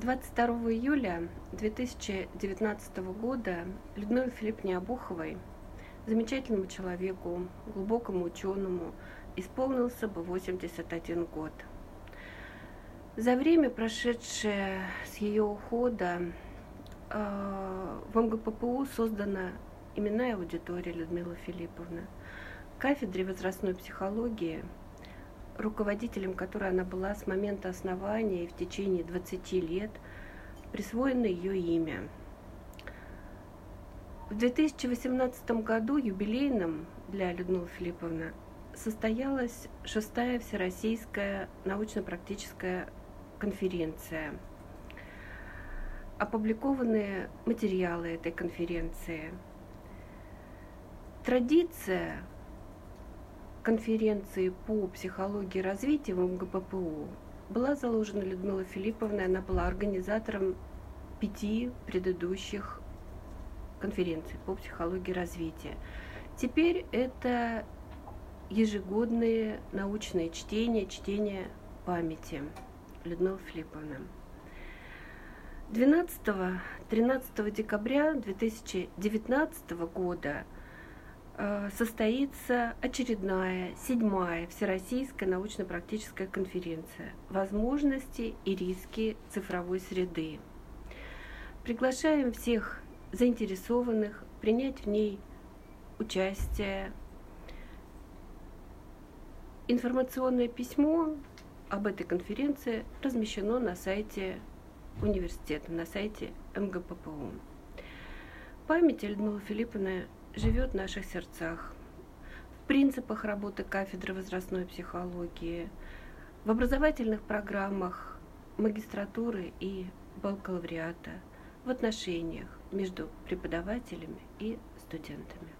22 июля 2019 года Людмиле Филиппне Обуховой, замечательному человеку, глубокому ученому, исполнился бы 81 год. За время, прошедшее с ее ухода, э, в МГППУ создана именная аудитория Людмилы Филипповны, кафедре возрастной психологии – руководителем которой она была с момента основания и в течение 20 лет, присвоено ее имя. В 2018 году юбилейным для Людмилы Филипповны состоялась шестая Всероссийская научно-практическая конференция. Опубликованы материалы этой конференции. Традиция конференции по психологии развития в МГППУ была заложена Людмилой Филипповной. Она была организатором пяти предыдущих конференций по психологии развития. Теперь это ежегодные научные чтения, чтения памяти Людмилы Филипповны. 12-13 декабря 2019 года состоится очередная, седьмая Всероссийская научно-практическая конференция «Возможности и риски цифровой среды». Приглашаем всех заинтересованных принять в ней участие. Информационное письмо об этой конференции размещено на сайте университета, на сайте МГППУ. Память Людмилы Филипповны живет в наших сердцах, в принципах работы кафедры возрастной психологии, в образовательных программах магистратуры и бакалавриата, в отношениях между преподавателями и студентами.